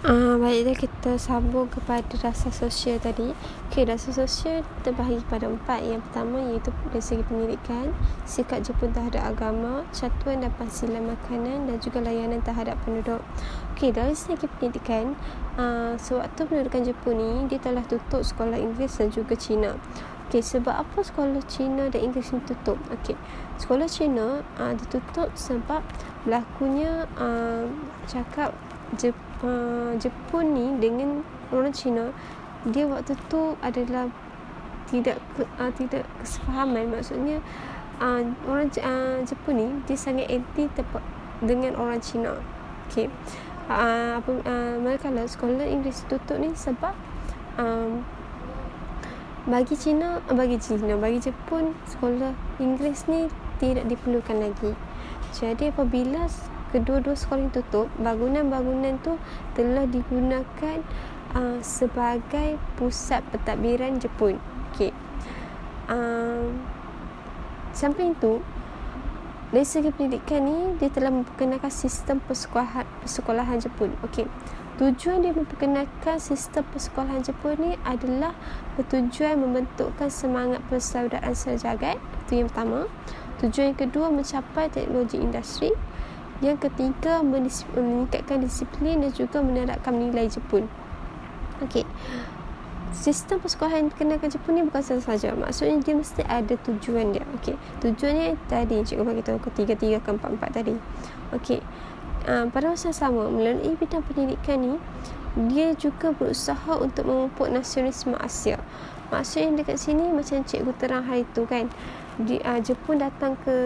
Uh, baiklah kita sambung kepada rasa sosial tadi. Okey, rasa sosial terbahagi pada empat. Yang pertama iaitu dari segi pendidikan, sikap Jepun terhadap agama, catuan dan pasilan makanan dan juga layanan terhadap penduduk. Okey, dari segi pendidikan, uh, sewaktu pendudukan Jepun ni, dia telah tutup sekolah Inggeris dan juga Cina. Okey, sebab apa sekolah Cina dan Inggeris ni tutup? Okey, sekolah Cina uh, ditutup sebab berlakunya uh, cakap Jepun uh, Jepun ni dengan orang Cina dia waktu tu adalah tidak uh, tidak kesefahaman. Maksudnya uh, orang uh, Jepun ni dia sangat anti tepat dengan orang Cina. Okey. Uh, apa uh, manakala sekolah Inggeris tutup ni sebab um, bagi Cina bagi Cina bagi Jepun sekolah Inggeris ni tidak diperlukan lagi. Jadi apabila kedua-dua sekolah yang tutup, bangunan-bangunan tu telah digunakan uh, sebagai pusat pentadbiran Jepun. Okey. Uh, sampai itu, dari segi pendidikan ni, dia telah memperkenalkan sistem persekolahan, persekolahan Jepun. Okey. Tujuan dia memperkenalkan sistem persekolahan Jepun ni adalah bertujuan membentukkan semangat persaudaraan sejagat. Itu yang pertama. Tujuan yang kedua mencapai teknologi industri. Yang ketiga, meningkatkan disiplin dan juga menerapkan nilai Jepun. Okey. Sistem persekolahan kenakan Jepun ni bukan sahaja. Maksudnya dia mesti ada tujuan dia. Okey. Tujuannya tadi cikgu bagi tahu ketiga-tiga ke empat-empat tadi. Okey. Uh, pada masa sama melalui bidang pendidikan ni dia juga berusaha untuk memupuk nasionalisme Asia. Maksudnya dekat sini macam cikgu terang hari tu kan di uh, Jepun datang ke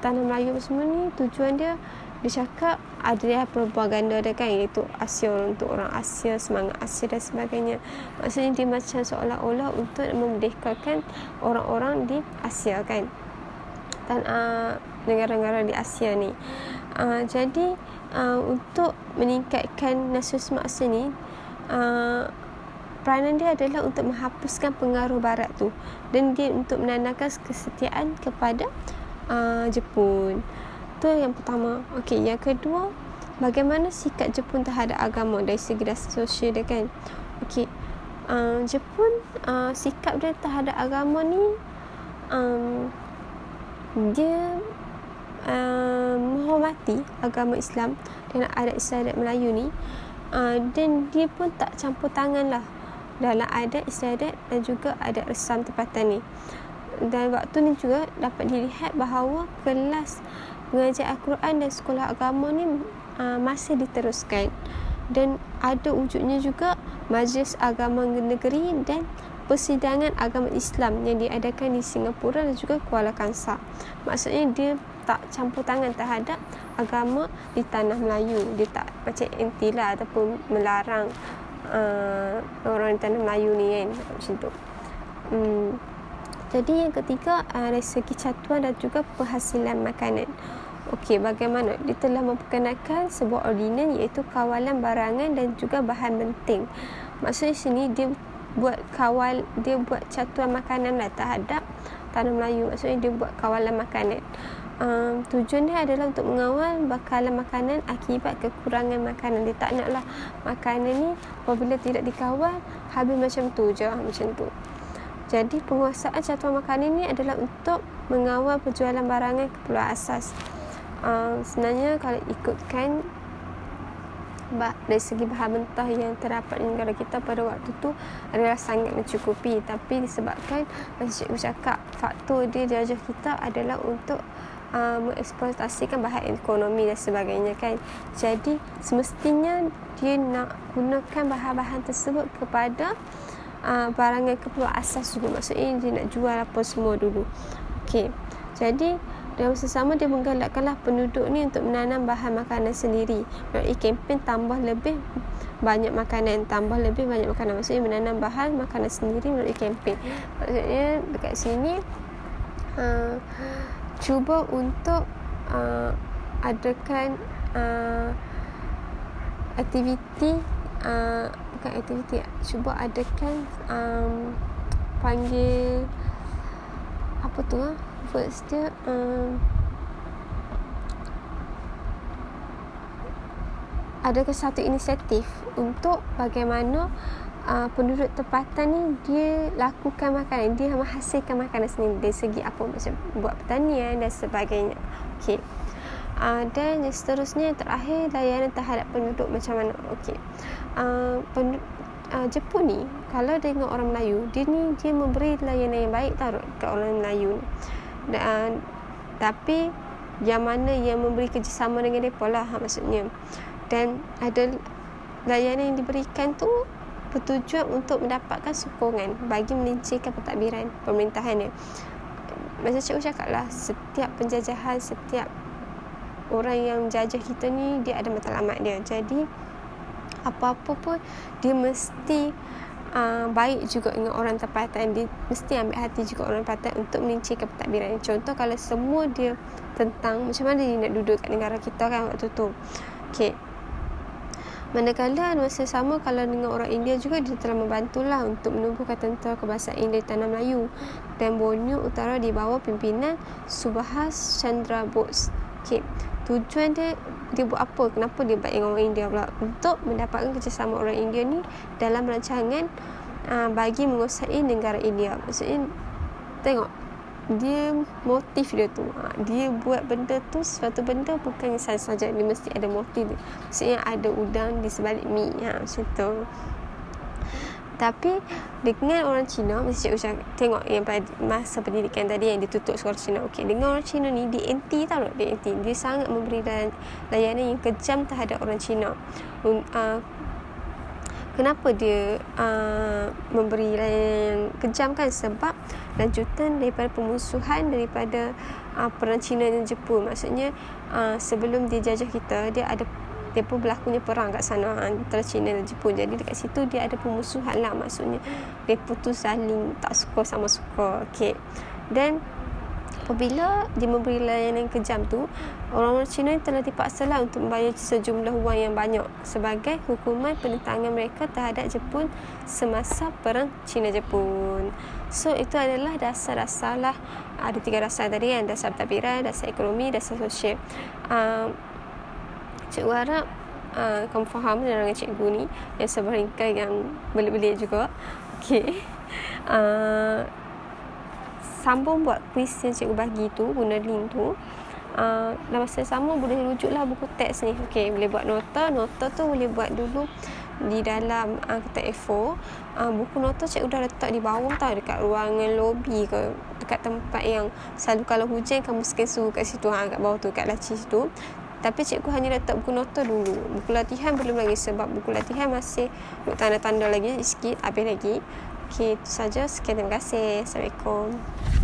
tanah Melayu semua ni tujuan dia dia cakap ada dia propaganda dia kan iaitu Asia untuk orang Asia semangat Asia dan sebagainya. Maksudnya dia macam seolah-olah untuk memerdekakan orang-orang di Asia kan dan uh, negara-negara di Asia ni. Uh, jadi uh, untuk meningkatkan nasionalisme Asia ni uh, peranan dia adalah untuk menghapuskan pengaruh barat tu dan dia untuk menandakan kesetiaan kepada uh, Jepun. Tu yang pertama. Okey, yang kedua, bagaimana sikap Jepun terhadap agama dari segi rasa sosial dia kan? Okey. Uh, Jepun uh, sikap dia terhadap agama ni um, dia uh, menghormati agama Islam dan adat istiadat Melayu ni uh, dan dia pun tak campur tangan lah dalam adat istiadat dan juga adat resam tempatan ni. Dan waktu ni juga dapat dilihat bahawa kelas mengajar Al-Quran dan sekolah agama ni uh, masih diteruskan. Dan ada wujudnya juga majlis agama negeri dan persidangan agama Islam yang diadakan di Singapura dan juga Kuala Kangsar. Maksudnya dia tak campur tangan terhadap agama di tanah Melayu. Dia tak macam anti lah ataupun melarang uh, orang tanah Melayu ni kan macam tu. Hmm. Jadi yang ketiga uh, dari segi catuan dan juga penghasilan makanan. Okey, bagaimana? Dia telah memperkenalkan sebuah ordinan iaitu kawalan barangan dan juga bahan penting. Maksudnya sini dia buat kawal, dia buat catuan makanan lah terhadap tanah Melayu. Maksudnya dia buat kawalan makanan um, tujuan dia adalah untuk mengawal bakalan makanan akibat kekurangan makanan. Dia tak naklah makanan ni apabila tidak dikawal habis macam tu je macam tu. Jadi penguasaan catuan makanan ni adalah untuk mengawal penjualan barangan keperluan asas. Um, sebenarnya kalau ikutkan dari segi bahan mentah yang terdapat di negara kita pada waktu tu adalah sangat mencukupi tapi disebabkan macam cikgu cakap faktor dia di kita adalah untuk uh, mengeksploitasikan bahan ekonomi dan sebagainya kan. Jadi semestinya dia nak gunakan bahan-bahan tersebut kepada uh, barangan keperluan asas juga. Maksudnya dia nak jual apa semua dulu. Okey. Jadi dalam sesama dia menggalakkanlah penduduk ni untuk menanam bahan makanan sendiri. Melalui kempen tambah lebih banyak makanan, tambah lebih banyak makanan. Maksudnya menanam bahan makanan sendiri melalui kempen. Maksudnya dekat sini uh, cuba untuk uh, adakan uh, aktiviti uh, bukan aktiviti cuba adakan um, panggil apa tu ah? Words dia um, ada satu inisiatif untuk bagaimana uh, penduduk tempatan ni dia lakukan makanan dia menghasilkan makanan sendiri dari segi apa macam buat pertanian dan sebagainya. Okey. Uh, dan seterusnya terakhir layanan terhadap penduduk macam mana? Okey. Uh, penduduk uh, Jepun ni kalau dengan orang Melayu dia ni dia memberi layanan yang baik tau ke orang Melayu ni dan, uh, tapi yang mana yang memberi kerjasama dengan mereka lah maksudnya dan ada layanan yang diberikan tu bertujuan untuk mendapatkan sokongan bagi melincirkan pentadbiran pemerintahan ni. Macam cikgu cakap lah, setiap penjajahan, setiap orang yang jajah kita ni, dia ada matlamat dia. Jadi, apa-apa pun, dia mesti uh, baik juga dengan orang tempatan. Dia mesti ambil hati juga orang tempatan untuk melincirkan pentadbiran. Contoh, kalau semua dia tentang macam mana dia nak duduk kat negara kita kan waktu tu. Okay, Manakala masa sama kalau dengan orang India juga dia telah membantulah untuk menumbuhkan tentera kebangsaan India di tanah Melayu dan Borneo Utara di bawah pimpinan Subhas Chandra Bose. Okay. Tujuan dia dia buat apa? Kenapa dia baik dengan orang India pula? Untuk mendapatkan kerjasama orang India ni dalam rancangan uh, bagi menguasai negara India. Maksudnya tengok dia motif dia tu ha, dia buat benda tu suatu benda bukan saja-saja dia mesti ada motif dia maksudnya ada udang di sebalik mi ha, macam tu tapi dengan orang Cina mesti cikgu cakap tengok yang pada masa pendidikan tadi yang ditutup sekolah Cina. Okey dengan orang Cina ni di NT tau tak di NT dia sangat memberi layanan yang kejam terhadap orang Cina. Uh, kenapa dia uh, memberi layanan yang kejam kan? Sebab lanjutan daripada pemusuhan daripada uh, perang Cina dan Jepun. Maksudnya uh, sebelum dia jajah kita dia ada dia pun berlakunya perang kat sana antara Cina dan Jepun. Jadi dekat situ dia ada pemusuhan lah maksudnya. Dia putus saling tak suka sama suka. Okay. dan apabila dia memberi layanan kejam tu orang-orang Cina telah dipaksa lah untuk membayar sejumlah wang yang banyak sebagai hukuman penentangan mereka terhadap Jepun semasa perang Cina-Jepun so itu adalah dasar-dasar lah. Ada tiga dasar tadi kan. Dasar tabiran, dasar ekonomi, dasar sosial. Uh, cikgu harap uh, kamu faham dengan cikgu ni? Yang sebaringkai yang belit-belit juga. Okay. Uh, sambung buat quiz yang cikgu bagi tu guna link tu. Uh, dalam masa sama boleh rujuklah buku teks ni. Okay, boleh buat nota. Nota tu boleh buat dulu di dalam uh, kita A4 uh, buku nota cikgu dah letak di bawah tau dekat ruangan lobby ke dekat tempat yang selalu kalau hujan kamu scan suhu kat situ ha, kat bawah tu kat laci situ tapi cikgu hanya letak buku nota dulu buku latihan belum lagi sebab buku latihan masih tanda-tanda lagi sikit habis lagi Okay, itu saja. Sekian terima kasih. Assalamualaikum.